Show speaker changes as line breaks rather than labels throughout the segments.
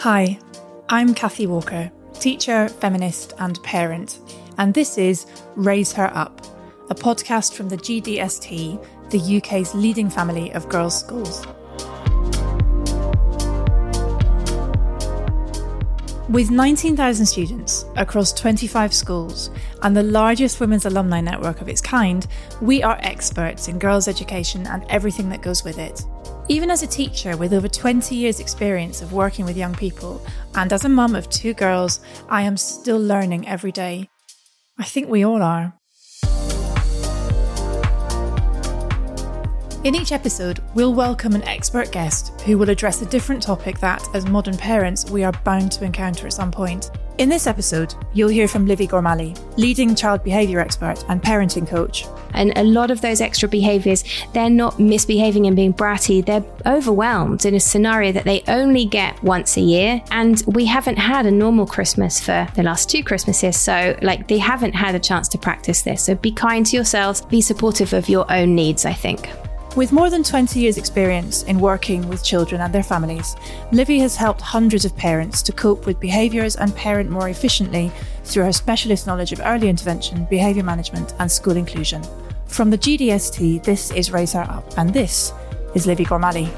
Hi, I'm Kathy Walker, teacher, feminist, and parent, and this is Raise Her Up, a podcast from the GDST, the UK's leading family of girls' schools. With 19,000 students across 25 schools and the largest women's alumni network of its kind, we are experts in girls' education and everything that goes with it. Even as a teacher with over 20 years' experience of working with young people, and as a mum of two girls, I am still learning every day. I think we all are. In each episode, we'll welcome an expert guest who will address a different topic that, as modern parents, we are bound to encounter at some point. In this episode, you'll hear from Livy Gormally, leading child behaviour expert and parenting coach.
And a lot of those extra behaviours, they're not misbehaving and being bratty, they're overwhelmed in a scenario that they only get once a year. And we haven't had a normal Christmas for the last two Christmases. So, like, they haven't had a chance to practice this. So, be kind to yourselves, be supportive of your own needs, I think.
With more than 20 years' experience in working with children and their families, Livy has helped hundreds of parents to cope with behaviours and parent more efficiently through her specialist knowledge of early intervention, behaviour management, and school inclusion. From the GDST, this is Raise Her Up, and this is Livy Gormally.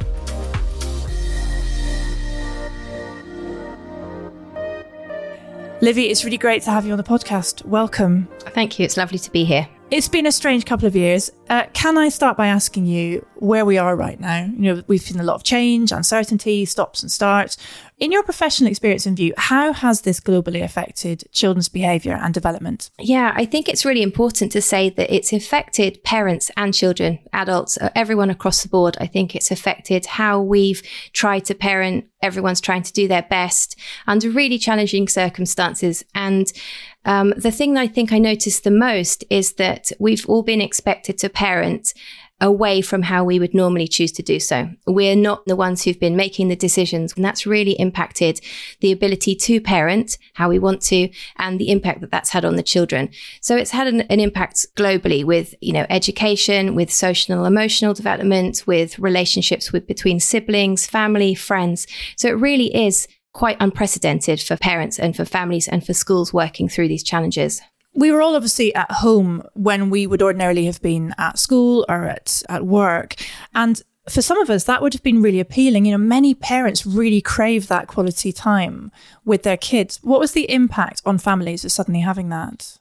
Livy, it's really great to have you on the podcast. Welcome.
Thank you. It's lovely to be here.
It's been a strange couple of years. Uh, can I start by asking you where we are right now? You know, we've seen a lot of change, uncertainty, stops and starts. In your professional experience and view, how has this globally affected children's behaviour and development?
Yeah, I think it's really important to say that it's affected parents and children, adults, uh, everyone across the board. I think it's affected how we've tried to parent. Everyone's trying to do their best under really challenging circumstances. And um, the thing that I think I noticed the most is that we've all been expected to parent away from how we would normally choose to do so. We're not the ones who've been making the decisions, and that's really impacted the ability to parent how we want to and the impact that that's had on the children. So it's had an, an impact globally with, you know, education, with social and emotional development, with relationships with between siblings, family, friends. So it really is quite unprecedented for parents and for families and for schools working through these challenges.
We were all obviously at home when we would ordinarily have been at school or at, at work. And for some of us, that would have been really appealing. You know, many parents really crave that quality time with their kids. What was the impact on families of suddenly having that?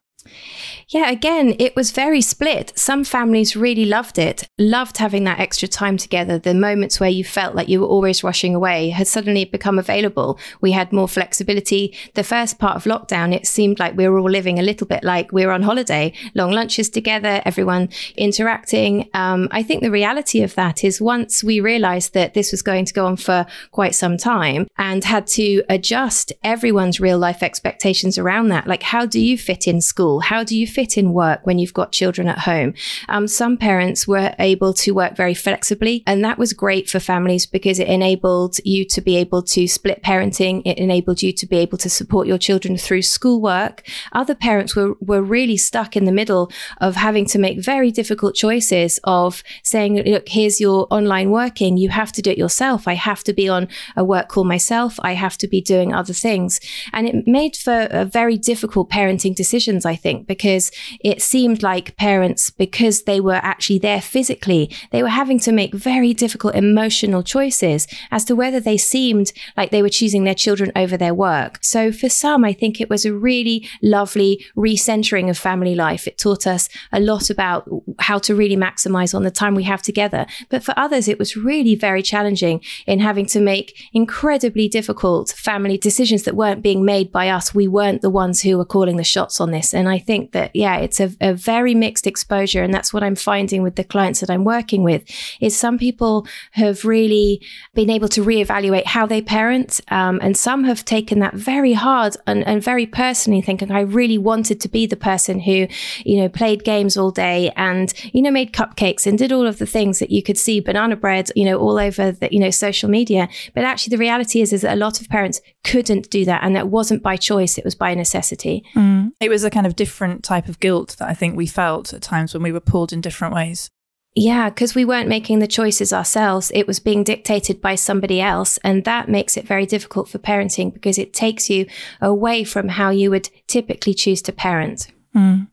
Yeah, again, it was very split. Some families really loved it, loved having that extra time together. The moments where you felt like you were always rushing away had suddenly become available. We had more flexibility. The first part of lockdown, it seemed like we were all living a little bit like we were on holiday, long lunches together, everyone interacting. Um, I think the reality of that is once we realized that this was going to go on for quite some time and had to adjust everyone's real life expectations around that, like how do you fit in school? School? How do you fit in work when you've got children at home? Um, some parents were able to work very flexibly, and that was great for families because it enabled you to be able to split parenting. It enabled you to be able to support your children through schoolwork. Other parents were, were really stuck in the middle of having to make very difficult choices of saying, look, here's your online working. You have to do it yourself. I have to be on a work call myself. I have to be doing other things. And it made for very difficult parenting decisions, I think, because it seemed like parents, because they were actually there physically, they were having to make very difficult emotional choices as to whether they seemed like they were choosing their children over their work. So for some, I think it was a really lovely recentering of family life. It taught us a lot about how to really maximize on the time we have together. But for others, it was really very challenging in having to make incredibly difficult family decisions that weren't being made by us. We weren't the ones who were calling the shots on this. And I think that, yeah, it's a, a very mixed exposure. And that's what I'm finding with the clients that I'm working with is some people have really been able to reevaluate how they parent. Um, and some have taken that very hard and, and very personally thinking, I really wanted to be the person who, you know, played games all day and, you know, made cupcakes and did all of the things that you could see banana bread, you know, all over the, you know, social media. But actually the reality is, is that a lot of parents couldn't do that. And that wasn't by choice. It was by necessity.
Mm. It was a kind of different type of guilt that I think we felt at times when we were pulled in different ways.
Yeah, because we weren't making the choices ourselves. It was being dictated by somebody else. And that makes it very difficult for parenting because it takes you away from how you would typically choose to parent.
Mm.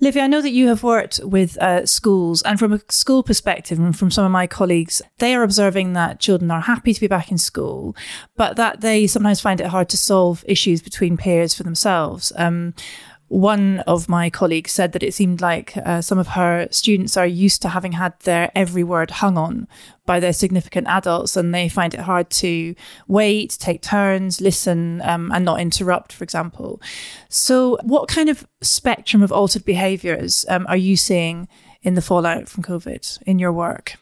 Livy, I know that you have worked with uh, schools, and from a school perspective, and from some of my colleagues, they are observing that children are happy to be back in school, but that they sometimes find it hard to solve issues between peers for themselves. Um, one of my colleagues said that it seemed like uh, some of her students are used to having had their every word hung on by their significant adults and they find it hard to wait, take turns, listen, um, and not interrupt, for example. So, what kind of spectrum of altered behaviors um, are you seeing in the fallout from COVID in your work?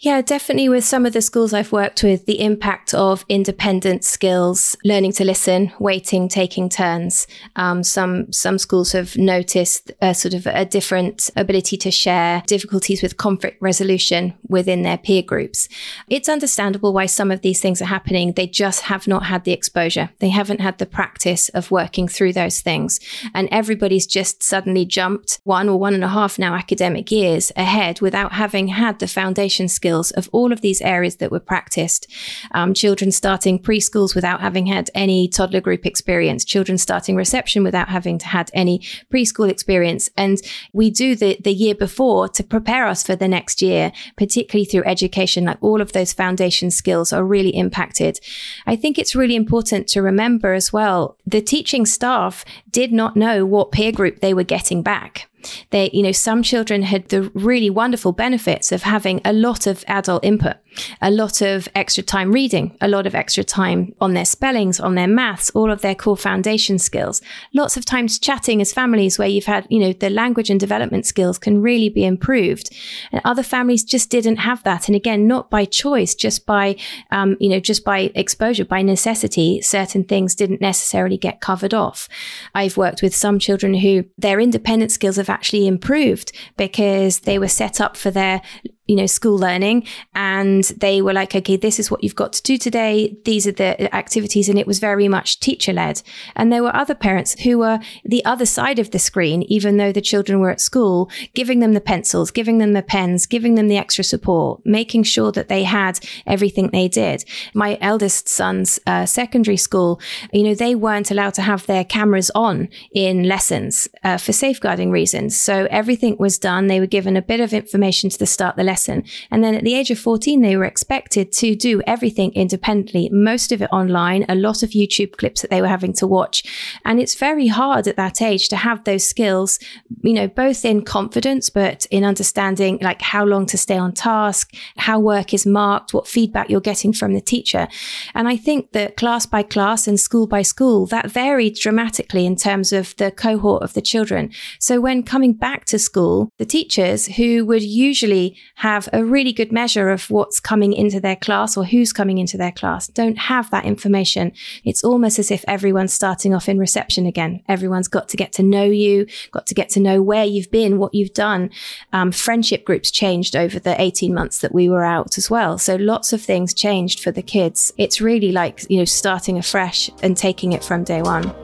Yeah, definitely with some of the schools I've worked with, the impact of independent skills, learning to listen, waiting, taking turns. Um, some some schools have noticed a sort of a different ability to share, difficulties with conflict resolution within their peer groups. It's understandable why some of these things are happening. They just have not had the exposure. They haven't had the practice of working through those things. And everybody's just suddenly jumped one or one and a half now academic years ahead without having had the foundation skills skills of all of these areas that were practiced. Um, children starting preschools without having had any toddler group experience, children starting reception without having had any preschool experience. And we do the, the year before to prepare us for the next year, particularly through education, like all of those foundation skills are really impacted. I think it's really important to remember as well, the teaching staff did not know what peer group they were getting back. They, you know, some children had the really wonderful benefits of having a lot of adult input a lot of extra time reading, a lot of extra time on their spellings, on their maths, all of their core foundation skills. Lots of times chatting as families where you've had, you know, the language and development skills can really be improved. And other families just didn't have that. And again, not by choice, just by, um, you know, just by exposure, by necessity, certain things didn't necessarily get covered off. I've worked with some children who their independent skills have actually improved because they were set up for their you know, school learning. And they were like, okay, this is what you've got to do today. These are the activities. And it was very much teacher led. And there were other parents who were the other side of the screen, even though the children were at school, giving them the pencils, giving them the pens, giving them the extra support, making sure that they had everything they did. My eldest son's uh, secondary school, you know, they weren't allowed to have their cameras on in lessons uh, for safeguarding reasons. So everything was done. They were given a bit of information to the start the lesson And then at the age of 14, they were expected to do everything independently, most of it online, a lot of YouTube clips that they were having to watch. And it's very hard at that age to have those skills, you know, both in confidence, but in understanding like how long to stay on task, how work is marked, what feedback you're getting from the teacher. And I think that class by class and school by school, that varied dramatically in terms of the cohort of the children. So when coming back to school, the teachers who would usually have have a really good measure of what's coming into their class or who's coming into their class don't have that information. It's almost as if everyone's starting off in reception again. Everyone's got to get to know you, got to get to know where you've been, what you've done. Um, friendship groups changed over the 18 months that we were out as well. So lots of things changed for the kids. It's really like, you know, starting afresh and taking it from day one.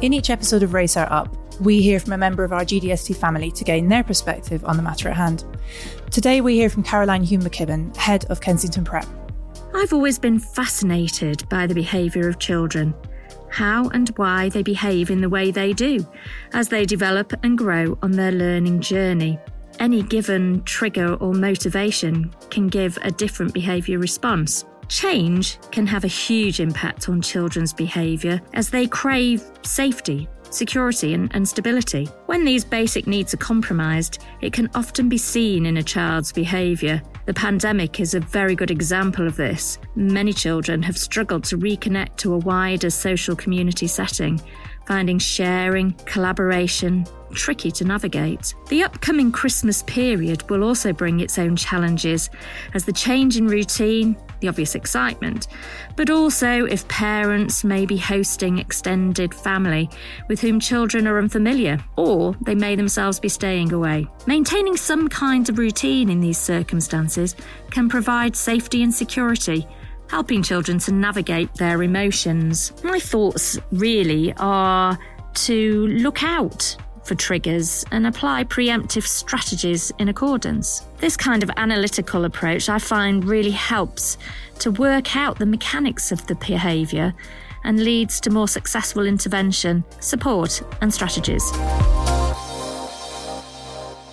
In each episode of Raise Her Up, we hear from a member of our GDST family to gain their perspective on the matter at hand. Today, we hear from Caroline Hume McKibben, head of Kensington Prep.
I've always been fascinated by the behaviour of children, how and why they behave in the way they do as they develop and grow on their learning journey. Any given trigger or motivation can give a different behaviour response. Change can have a huge impact on children's behaviour as they crave safety, security, and, and, stability. When these basic needs are compromised, it can often be seen in a child's behaviour. The pandemic is a very good example of this. Many children have struggled to reconnect to a wider social community setting, finding sharing, collaboration, tricky to navigate. The upcoming Christmas period will also bring its own challenges as the change in routine, the obvious excitement, but also if parents may be hosting extended family with whom children are unfamiliar, or they may themselves be staying away. Maintaining some kind of routine in these circumstances can provide safety and security helping children to navigate their emotions. My thoughts really are to look out for triggers and apply preemptive strategies in accordance. This kind of analytical approach I find really helps to work out the mechanics of the behaviour and leads to more successful intervention, support, and strategies.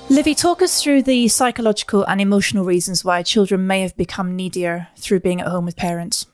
Livy, talk us through the psychological and emotional reasons why children may have become needier through being at home with parents.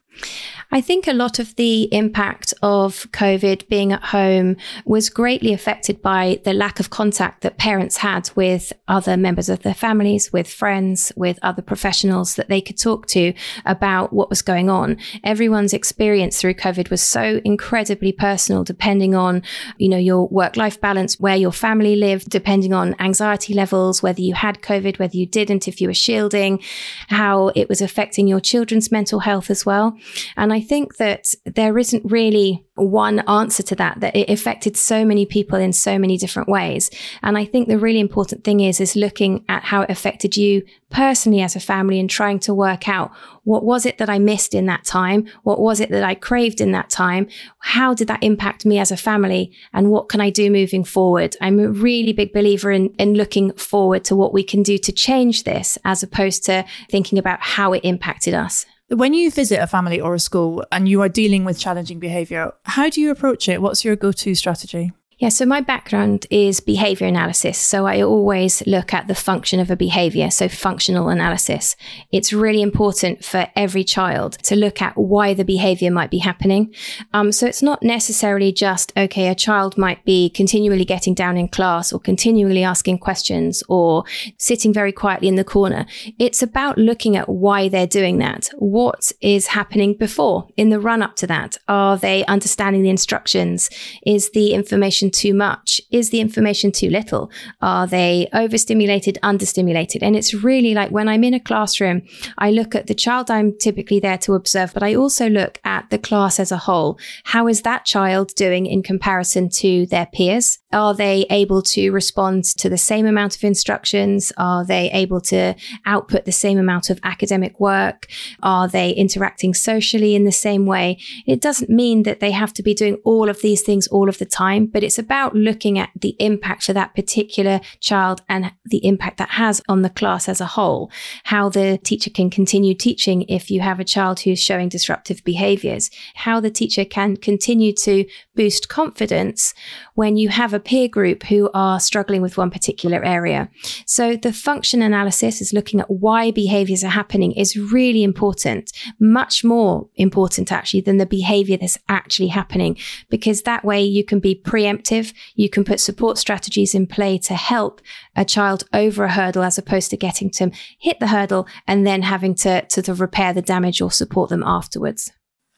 I think a lot of the impact of COVID being at home was greatly affected by the lack of contact that parents had with other members of their families, with friends, with other professionals that they could talk to about what was going on. Everyone's experience through COVID was so incredibly personal, depending on, you know, your work life balance, where your family lived, depending on anxiety levels, whether you had COVID, whether you didn't, if you were shielding, how it was affecting your children's mental health as well. And I think that there isn't really one answer to that, that it affected so many people in so many different ways. And I think the really important thing is, is looking at how it affected you personally as a family and trying to work out what was it that I missed in that time? What was it that I craved in that time? How did that impact me as a family? And what can I do moving forward? I'm a really big believer in, in looking forward to what we can do to change this as opposed to thinking about how it impacted us.
When you visit a family or a school and you are dealing with challenging behaviour, how do you approach it? What's your go to strategy?
Yeah, so my background is behavior analysis. So I always look at the function of a behavior, so functional analysis. It's really important for every child to look at why the behavior might be happening. Um, so it's not necessarily just, okay, a child might be continually getting down in class or continually asking questions or sitting very quietly in the corner. It's about looking at why they're doing that. What is happening before in the run up to that? Are they understanding the instructions? Is the information too much? Is the information too little? Are they overstimulated, understimulated? And it's really like when I'm in a classroom, I look at the child I'm typically there to observe, but I also look at the class as a whole. How is that child doing in comparison to their peers? Are they able to respond to the same amount of instructions? Are they able to output the same amount of academic work? Are they interacting socially in the same way? It doesn't mean that they have to be doing all of these things all of the time, but it's about looking at the impact for that particular child and the impact that has on the class as a whole. How the teacher can continue teaching if you have a child who's showing disruptive behaviors. How the teacher can continue to boost confidence when you have a peer group who are struggling with one particular area. So the function analysis is looking at why behaviors are happening is really important, much more important actually than the behavior that's actually happening, because that way you can be preemptive. You can put support strategies in play to help a child over a hurdle as opposed to getting to hit the hurdle and then having to, to, to repair the damage or support them afterwards.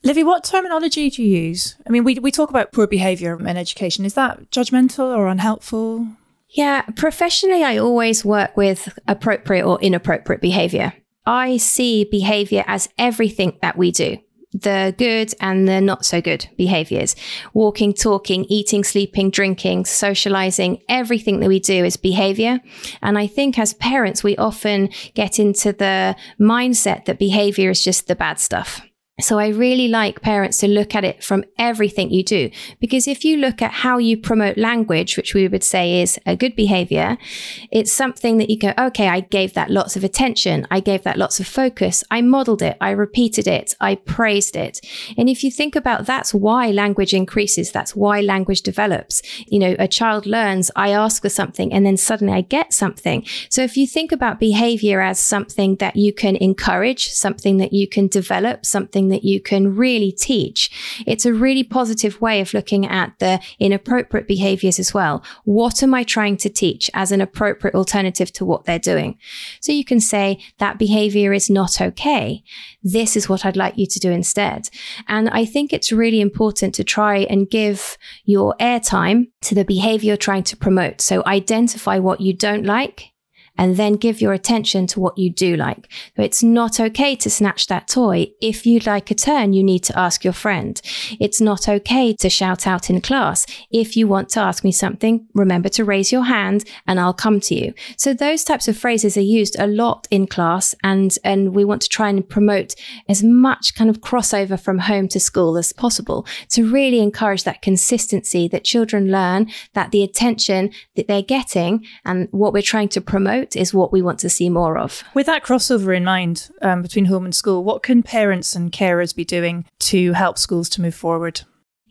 Livy, what terminology do you use? I mean, we, we talk about poor behaviour in education. Is that judgmental or unhelpful?
Yeah, professionally, I always work with appropriate or inappropriate behaviour. I see behaviour as everything that we do the good and the not so good behaviors. Walking, talking, eating, sleeping, drinking, socializing, everything that we do is behavior. And I think as parents, we often get into the mindset that behavior is just the bad stuff. So I really like parents to look at it from everything you do. Because if you look at how you promote language, which we would say is a good behavior, it's something that you go, okay, I gave that lots of attention. I gave that lots of focus. I modeled it. I repeated it. I praised it. And if you think about that's why language increases. That's why language develops. You know, a child learns, I ask for something and then suddenly I get something. So if you think about behavior as something that you can encourage, something that you can develop, something that you can really teach. It's a really positive way of looking at the inappropriate behaviors as well. What am I trying to teach as an appropriate alternative to what they're doing? So you can say that behavior is not okay. This is what I'd like you to do instead. And I think it's really important to try and give your airtime to the behavior you're trying to promote. So identify what you don't like and then give your attention to what you do like. It's not okay to snatch that toy. If you'd like a turn, you need to ask your friend. It's not okay to shout out in class. If you want to ask me something, remember to raise your hand and I'll come to you. So those types of phrases are used a lot in class and, and we want to try and promote as much kind of crossover from home to school as possible to really encourage that consistency that children learn that the attention that they're getting and what we're trying to promote is what we want to see more of.
With that crossover in mind um, between home and school, what can parents and carers be doing to help schools to move forward?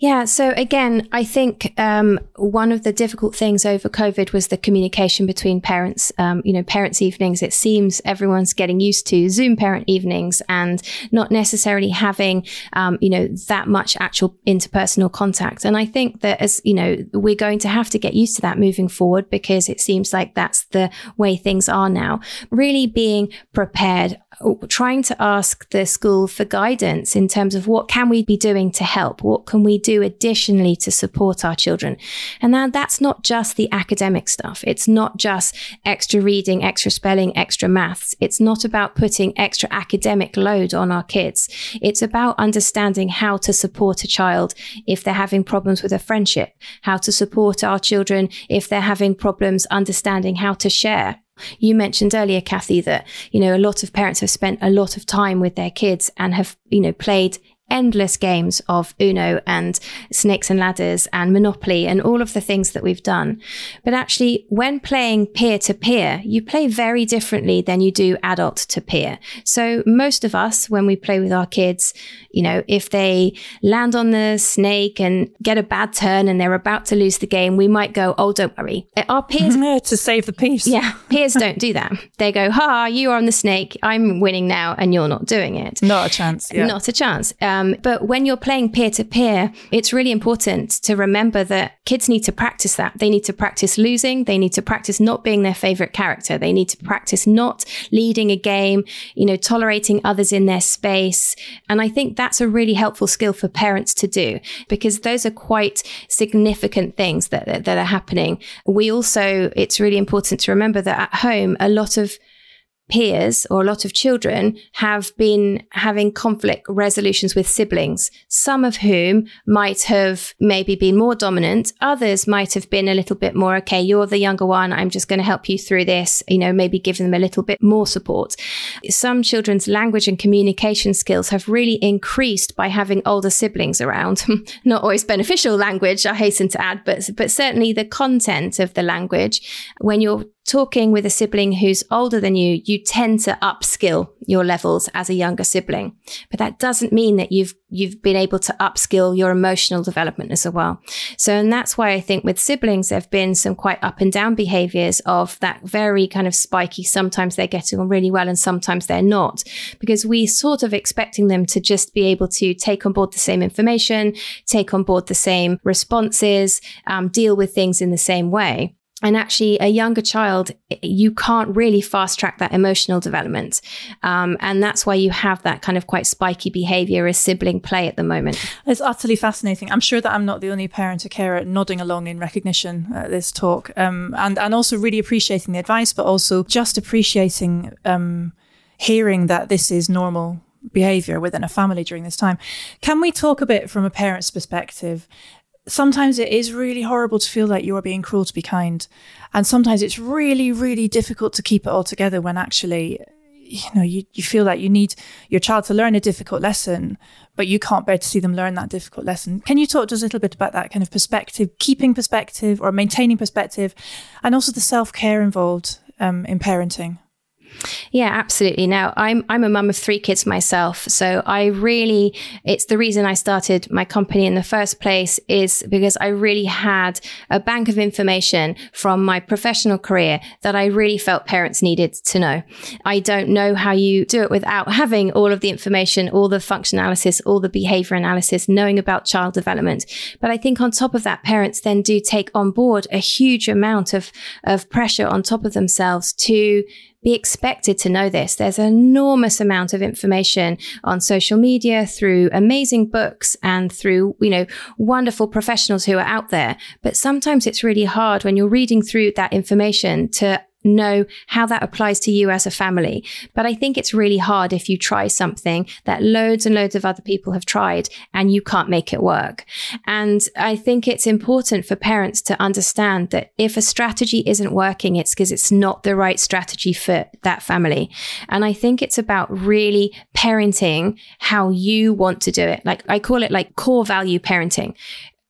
Yeah. So again, I think um, one of the difficult things over COVID was the communication between parents. Um, you know, parents' evenings. It seems everyone's getting used to Zoom parent evenings and not necessarily having, um, you know, that much actual interpersonal contact. And I think that as you know, we're going to have to get used to that moving forward because it seems like that's the way things are now. Really being prepared trying to ask the school for guidance in terms of what can we be doing to help? What can we do additionally to support our children? And now that's not just the academic stuff. It's not just extra reading, extra spelling, extra maths. It's not about putting extra academic load on our kids. It's about understanding how to support a child if they're having problems with a friendship, how to support our children if they're having problems understanding how to share you mentioned earlier, Kathy, that, you know, a lot of parents have spent a lot of time with their kids and have, you know, played endless games of Uno and Snakes and Ladders and Monopoly and all of the things that we've done. But actually, when playing peer to peer, you play very differently than you do adult to peer. So most of us, when we play with our kids, you know, if they land on the snake and get a bad turn and they're about to lose the game, we might go, Oh, don't worry. Our peers.
to save the peace.
Yeah. Peers don't do that. They go, Ha, you are on the snake. I'm winning now and you're not doing it.
Not a chance. Yeah.
Not a chance. Um, um, but when you're playing peer to peer, it's really important to remember that kids need to practice that. They need to practice losing. They need to practice not being their favorite character. They need to practice not leading a game, you know, tolerating others in their space. And I think that's a really helpful skill for parents to do because those are quite significant things that, that, that are happening. We also, it's really important to remember that at home, a lot of peers or a lot of children have been having conflict resolutions with siblings, some of whom might have maybe been more dominant. Others might have been a little bit more, okay, you're the younger one. I'm just going to help you through this, you know, maybe give them a little bit more support. Some children's language and communication skills have really increased by having older siblings around. Not always beneficial language, I hasten to add, but, but certainly the content of the language when you're talking with a sibling who's older than you, you tend to upskill your levels as a younger sibling. But that doesn't mean that you've you've been able to upskill your emotional development as well. So, and that's why I think with siblings, there have been some quite up and down behaviors of that very kind of spiky. Sometimes they're getting on really well and sometimes they're not, because we sort of expecting them to just be able to take on board the same information, take on board the same responses, um, deal with things in the same way. And actually, a younger child, you can't really fast track that emotional development. Um, and that's why you have that kind of quite spiky behavior as sibling play at the moment.
It's utterly fascinating. I'm sure that I'm not the only parent or carer nodding along in recognition at this talk. Um, and, and also really appreciating the advice, but also just appreciating um, hearing that this is normal behavior within a family during this time. Can we talk a bit from a parent's perspective sometimes it is really horrible to feel like you are being cruel to be kind. And sometimes it's really, really difficult to keep it all together when actually, you know, you, you feel like you need your child to learn a difficult lesson, but you can't bear to see them learn that difficult lesson. Can you talk to us a little bit about that kind of perspective, keeping perspective or maintaining perspective, and also the self care involved um, in parenting?
Yeah, absolutely. Now, I'm I'm a mum of three kids myself, so I really it's the reason I started my company in the first place is because I really had a bank of information from my professional career that I really felt parents needed to know. I don't know how you do it without having all of the information, all the function analysis, all the behavior analysis, knowing about child development. But I think on top of that, parents then do take on board a huge amount of of pressure on top of themselves to be expected to know this. There's an enormous amount of information on social media through amazing books and through, you know, wonderful professionals who are out there. But sometimes it's really hard when you're reading through that information to know how that applies to you as a family. But I think it's really hard if you try something that loads and loads of other people have tried and you can't make it work. And I think it's important for parents to understand that if a strategy isn't working, it's because it's not the right strategy for that family. And I think it's about really parenting how you want to do it. Like I call it like core value parenting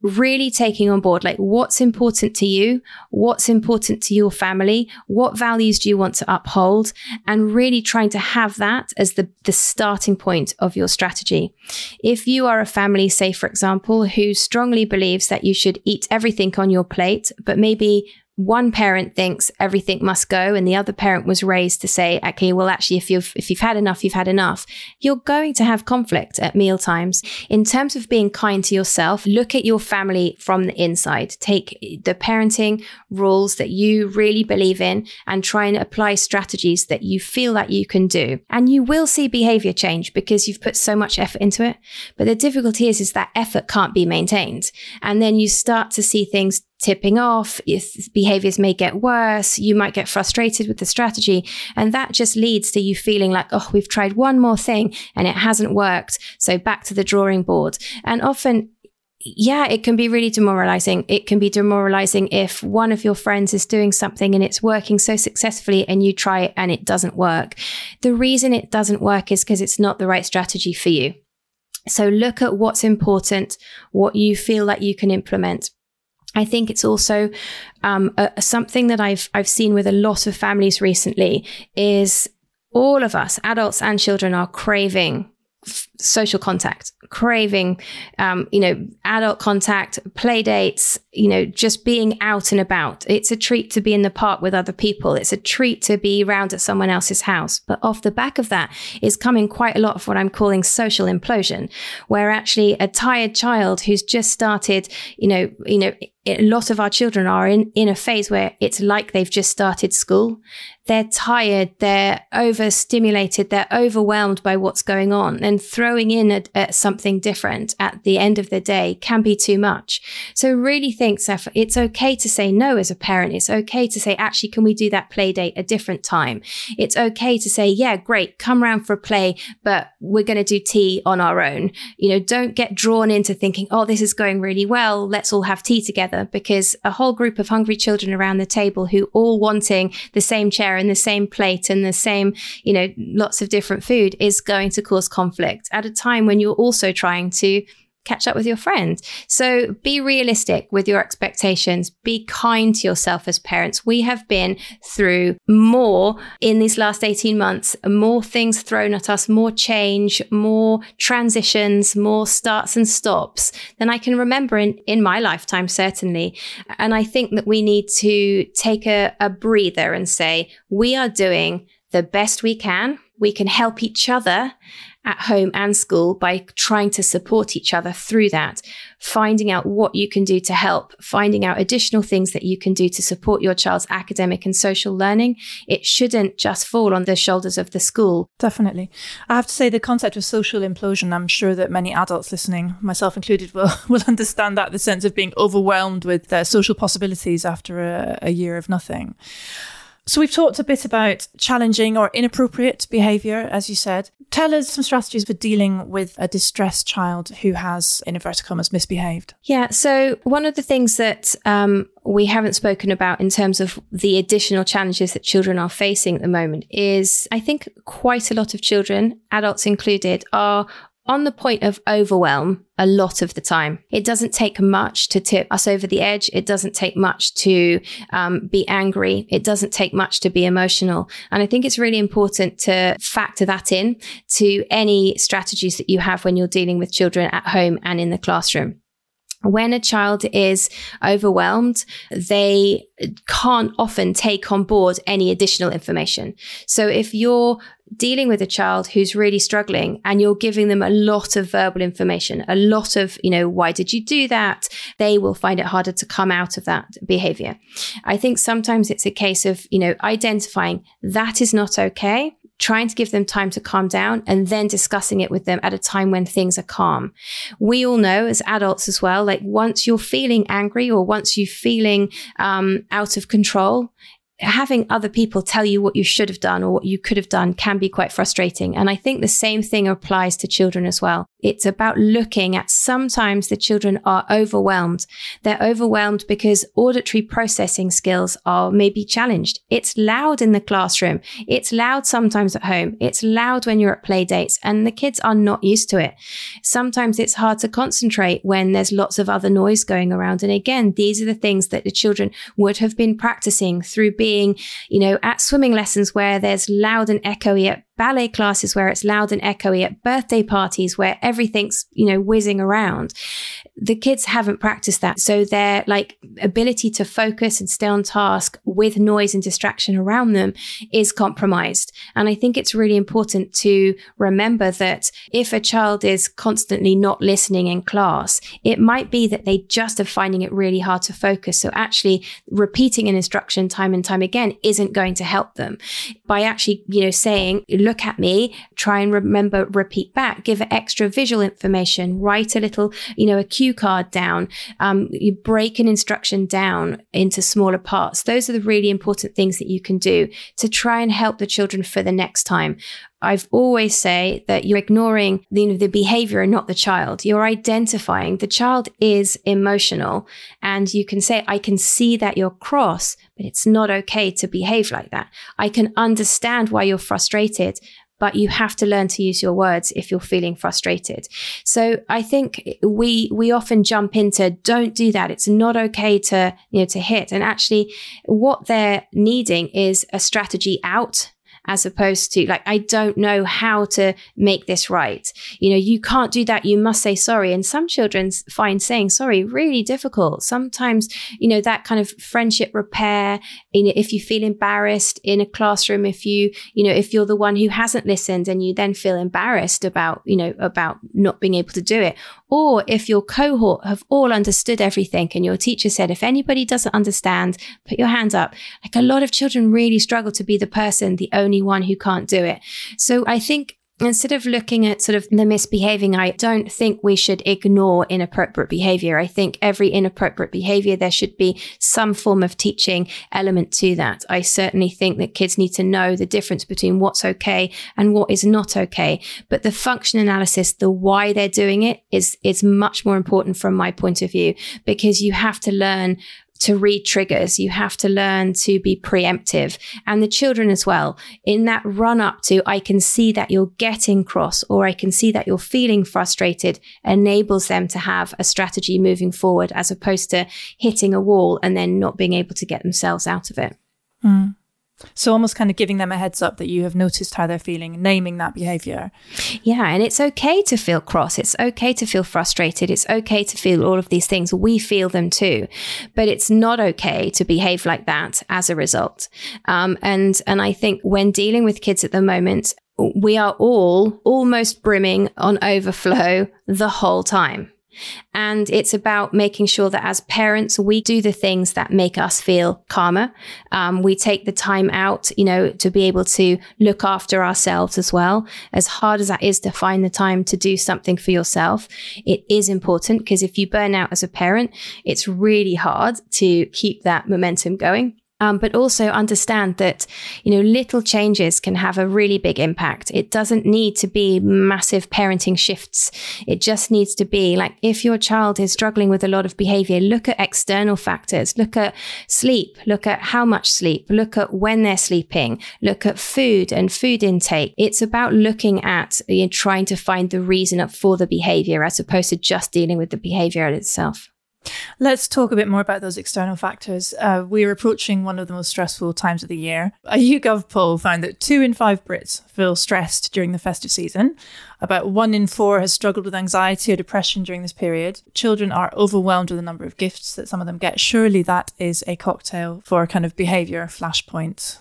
really taking on board like what's important to you, what's important to your family, what values do you want to uphold, and really trying to have that as the, the starting point of your strategy. If you are a family, say, for example, who strongly believes that you should eat everything on your plate, but maybe one parent thinks everything must go and the other parent was raised to say okay well actually if you've if you've had enough you've had enough. You're going to have conflict at meal times in terms of being kind to yourself look at your family from the inside. Take the parenting rules that you really believe in and try and apply strategies that you feel that you can do. And you will see behavior change because you've put so much effort into it. But the difficulty is is that effort can't be maintained. And then you start to see things tipping off, behaviors may get worse, you might get frustrated with the strategy. And that just leads to you feeling like, oh, we've tried one more thing and it hasn't worked. So back to the drawing board. And often, yeah, it can be really demoralizing. It can be demoralizing if one of your friends is doing something and it's working so successfully and you try it and it doesn't work. The reason it doesn't work is because it's not the right strategy for you. So look at what's important, what you feel that you can implement. I think it's also um, a, something that I've I've seen with a lot of families recently is all of us, adults and children, are craving f- social contact, craving, um, you know, adult contact, play dates, you know, just being out and about. It's a treat to be in the park with other people. It's a treat to be around at someone else's house. But off the back of that is coming quite a lot of what I'm calling social implosion, where actually a tired child who's just started, you know, you know, a lot of our children are in, in a phase where it's like they've just started school. They're tired, they're overstimulated, they're overwhelmed by what's going on and throwing in at, at something different at the end of the day can be too much. So really think, Seth, it's okay to say no as a parent. It's okay to say, actually, can we do that play date a different time? It's okay to say, yeah, great, come round for a play, but we're going to do tea on our own. You know, don't get drawn into thinking, oh, this is going really well. Let's all have tea together because a whole group of hungry children around the table who all wanting the same chair and the same plate and the same, you know, lots of different food is going to cause conflict at a time when you're also trying to catch up with your friends. So be realistic with your expectations. Be kind to yourself as parents. We have been through more in these last 18 months, more things thrown at us, more change, more transitions, more starts and stops than I can remember in, in my lifetime, certainly. And I think that we need to take a, a breather and say, we are doing the best we can. We can help each other at home and school by trying to support each other through that, finding out what you can do to help, finding out additional things that you can do to support your child's academic and social learning. It shouldn't just fall on the shoulders of the school.
Definitely. I have to say the concept of social implosion, I'm sure that many adults listening, myself included, will, will understand that the sense of being overwhelmed with their social possibilities after a, a year of nothing. So we've talked a bit about challenging or inappropriate behaviour, as you said. Tell us some strategies for dealing with a distressed child who has, in inverted commas, misbehaved.
Yeah. So one of the things that um, we haven't spoken about in terms of the additional challenges that children are facing at the moment is I think quite a lot of children, adults included, are on the point of overwhelm a lot of the time. It doesn't take much to tip us over the edge. It doesn't take much to um, be angry. It doesn't take much to be emotional. And I think it's really important to factor that in to any strategies that you have when you're dealing with children at home and in the classroom when a child is overwhelmed, they can't often take on board any additional information. So if you're dealing with a child who's really struggling and you're giving them a lot of verbal information, a lot of, you know, why did you do that? They will find it harder to come out of that behavior. I think sometimes it's a case of, you know, identifying that is not okay trying to give them time to calm down and then discussing it with them at a time when things are calm. We all know as adults as well, like once you're feeling angry or once you're feeling um, out of control, having other people tell you what you should have done or what you could have done can be quite frustrating. And I think the same thing applies to children as well. It's about looking at sometimes the children are overwhelmed. They're overwhelmed because auditory processing skills are maybe challenged. It's loud in the classroom. It's loud sometimes at home. It's loud when you're at play dates and the kids are not used to it. Sometimes it's hard to concentrate when there's lots of other noise going around. And again, these are the things that the children would have been practicing through being, you know, at swimming lessons where there's loud and echoey ballet classes where it's loud and echoey, at birthday parties where everything's, you know, whizzing around. The kids haven't practiced that. So their like ability to focus and stay on task with noise and distraction around them is compromised. And I think it's really important to remember that if a child is constantly not listening in class, it might be that they just are finding it really hard to focus. So actually repeating an instruction time and time again isn't going to help them by actually, you know, saying, look at me, try and remember, repeat back, give extra visual information, write a little, you know, a cue card down, um, you break an instruction down into smaller parts. Those are the really important things that you can do to try and help the children for the next time. I've always say that you're ignoring the, you know, the behavior and not the child. You're identifying the child is emotional and you can say, I can see that you're cross, but it's not okay to behave like that. I can understand why you're frustrated, but you have to learn to use your words if you're feeling frustrated. So I think we we often jump into don't do that. It's not okay to you know to hit. And actually, what they're needing is a strategy out as opposed to like, I don't know how to make this right. You know, you can't do that. You must say sorry. And some children find saying sorry really difficult. Sometimes, you know, that kind of friendship repair, you know, if you feel embarrassed in a classroom, if you, you know, if you're the one who hasn't listened and you then feel embarrassed about, you know, about not being able to do it, or if your cohort have all understood everything and your teacher said, if anybody doesn't understand, put your hands up. Like a lot of children really struggle to be the person, the only one who can't do it. So I think instead of looking at sort of the misbehaving, I don't think we should ignore inappropriate behavior. I think every inappropriate behavior, there should be some form of teaching element to that. I certainly think that kids need to know the difference between what's okay and what is not okay. But the function analysis, the why they're doing it is, is much more important from my point of view because you have to learn to read triggers. You have to learn to be preemptive and the children as well. In that run up to, I can see that you're getting cross or I can see that you're feeling frustrated enables them to have a strategy moving forward as opposed to hitting a wall and then not being able to get themselves out of it.
Mm. So almost kind of giving them a heads up that you have noticed how they're feeling, naming that behavior.
Yeah, and it's okay to feel cross. It's okay to feel frustrated. It's okay to feel all of these things. We feel them too, but it's not okay to behave like that as a result. Um, and and I think when dealing with kids at the moment, we are all almost brimming on overflow the whole time. And it's about making sure that as parents, we do the things that make us feel calmer. Um, we take the time out, you know, to be able to look after ourselves as well. As hard as that is to find the time to do something for yourself, it is important because if you burn out as a parent, it's really hard to keep that momentum going. Um, but also understand that you know little changes can have a really big impact. It doesn't need to be massive parenting shifts. It just needs to be like if your child is struggling with a lot of behavior, look at external factors. Look at sleep. Look at how much sleep. Look at when they're sleeping. Look at food and food intake. It's about looking at you know, trying to find the reason for the behavior as opposed to just dealing with the behavior itself.
Let's talk a bit more about those external factors. Uh, we're approaching one of the most stressful times of the year. A YouGov poll found that two in five Brits feel stressed during the festive season. About one in four has struggled with anxiety or depression during this period. Children are overwhelmed with the number of gifts that some of them get. Surely that is a cocktail for a kind of behavior flashpoint.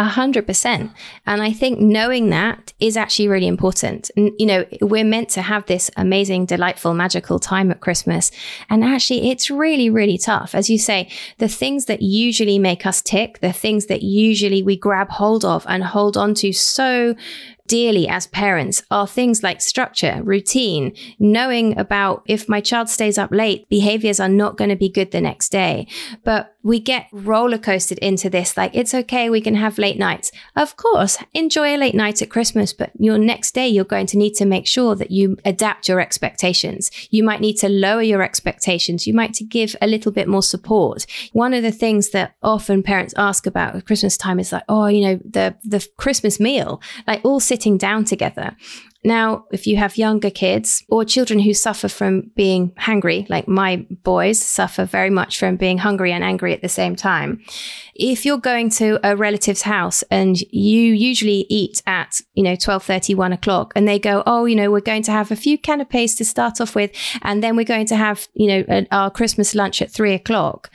A hundred percent. And I think knowing that is actually really important. You know, we're meant to have this amazing, delightful, magical time at Christmas. And actually, it's really, really tough. As you say, the things that usually make us tick, the things that usually we grab hold of and hold on to so dearly as parents are things like structure, routine, knowing about if my child stays up late, behaviors are not going to be good the next day. But we get roller coasted into this. Like it's okay we can have late nights. Of course enjoy a late night at christmas but your next day you're going to need to make sure that you adapt your expectations. You might need to lower your expectations. You might to give a little bit more support. One of the things that often parents ask about at christmas time is like oh you know the the christmas meal like all sitting down together now, if you have younger kids or children who suffer from being hungry, like my boys suffer very much from being hungry and angry at the same time. If you're going to a relative's house and you usually eat at, you know, 12 30, 1 o'clock, and they go, Oh, you know, we're going to have a few canapes to start off with, and then we're going to have, you know, our Christmas lunch at three o'clock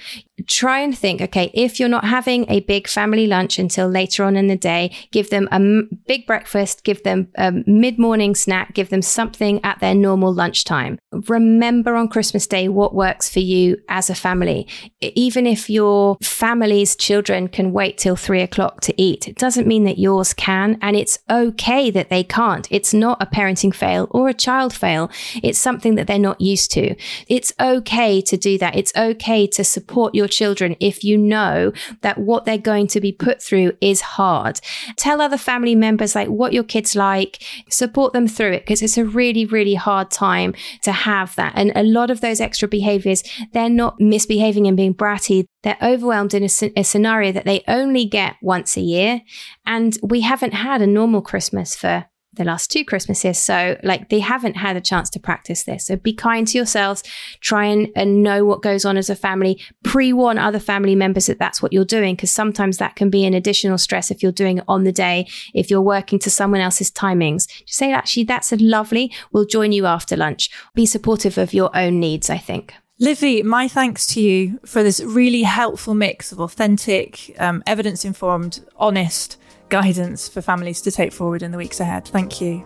try and think okay if you're not having a big family lunch until later on in the day give them a m- big breakfast give them a mid-morning snack give them something at their normal lunchtime. Remember on christmas day what works for you as a family. Even if your family's children can wait till three o'clock to eat it doesn't mean that yours can and it's okay that they can't. It's not a parenting fail or a child fail. It's something that they're not used to. It's okay to do that. It's okay to support your your children if you know that what they're going to be put through is hard. Tell other family members like what your kids like, support them through it because it's a really, really hard time to have that. And a lot of those extra behaviors, they're not misbehaving and being bratty. They're overwhelmed in a, a scenario that they only get once a year. And we haven't had a normal Christmas for the last two Christmases. So, like, they haven't had a chance to practice this. So, be kind to yourselves. Try and, and know what goes on as a family. Pre warn other family members that that's what you're doing, because sometimes that can be an additional stress if you're doing it on the day, if you're working to someone else's timings. Just say, actually, that's lovely. We'll join you after lunch. Be supportive of your own needs, I think.
Livy, my thanks to you for this really helpful mix of authentic, um, evidence informed, honest, guidance for families to take forward in the weeks ahead. Thank you.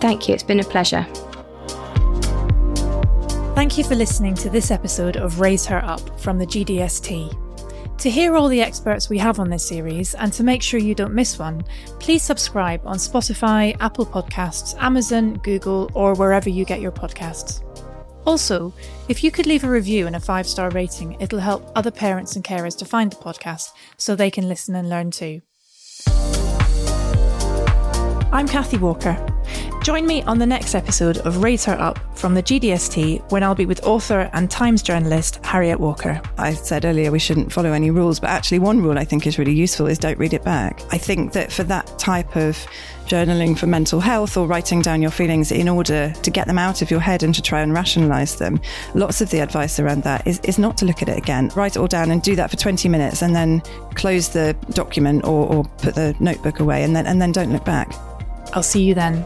Thank you. It's been a pleasure.
Thank you for listening to this episode of Raise Her Up from the GDST. To hear all the experts we have on this series and to make sure you don't miss one, please subscribe on Spotify, Apple Podcasts, Amazon, Google, or wherever you get your podcasts. Also, if you could leave a review and a five star rating, it'll help other parents and carers to find the podcast so they can listen and learn too. I'm Kathy Walker. Join me on the next episode of Raise Her Up from the GDST when I'll be with author and Times journalist Harriet Walker.
I said earlier we shouldn't follow any rules, but actually, one rule I think is really useful is don't read it back. I think that for that type of journaling for mental health or writing down your feelings in order to get them out of your head and to try and rationalize them. Lots of the advice around that is, is not to look at it again. Write it all down and do that for 20 minutes and then close the document or, or put the notebook away and then, and then don't look back.
I'll see you then.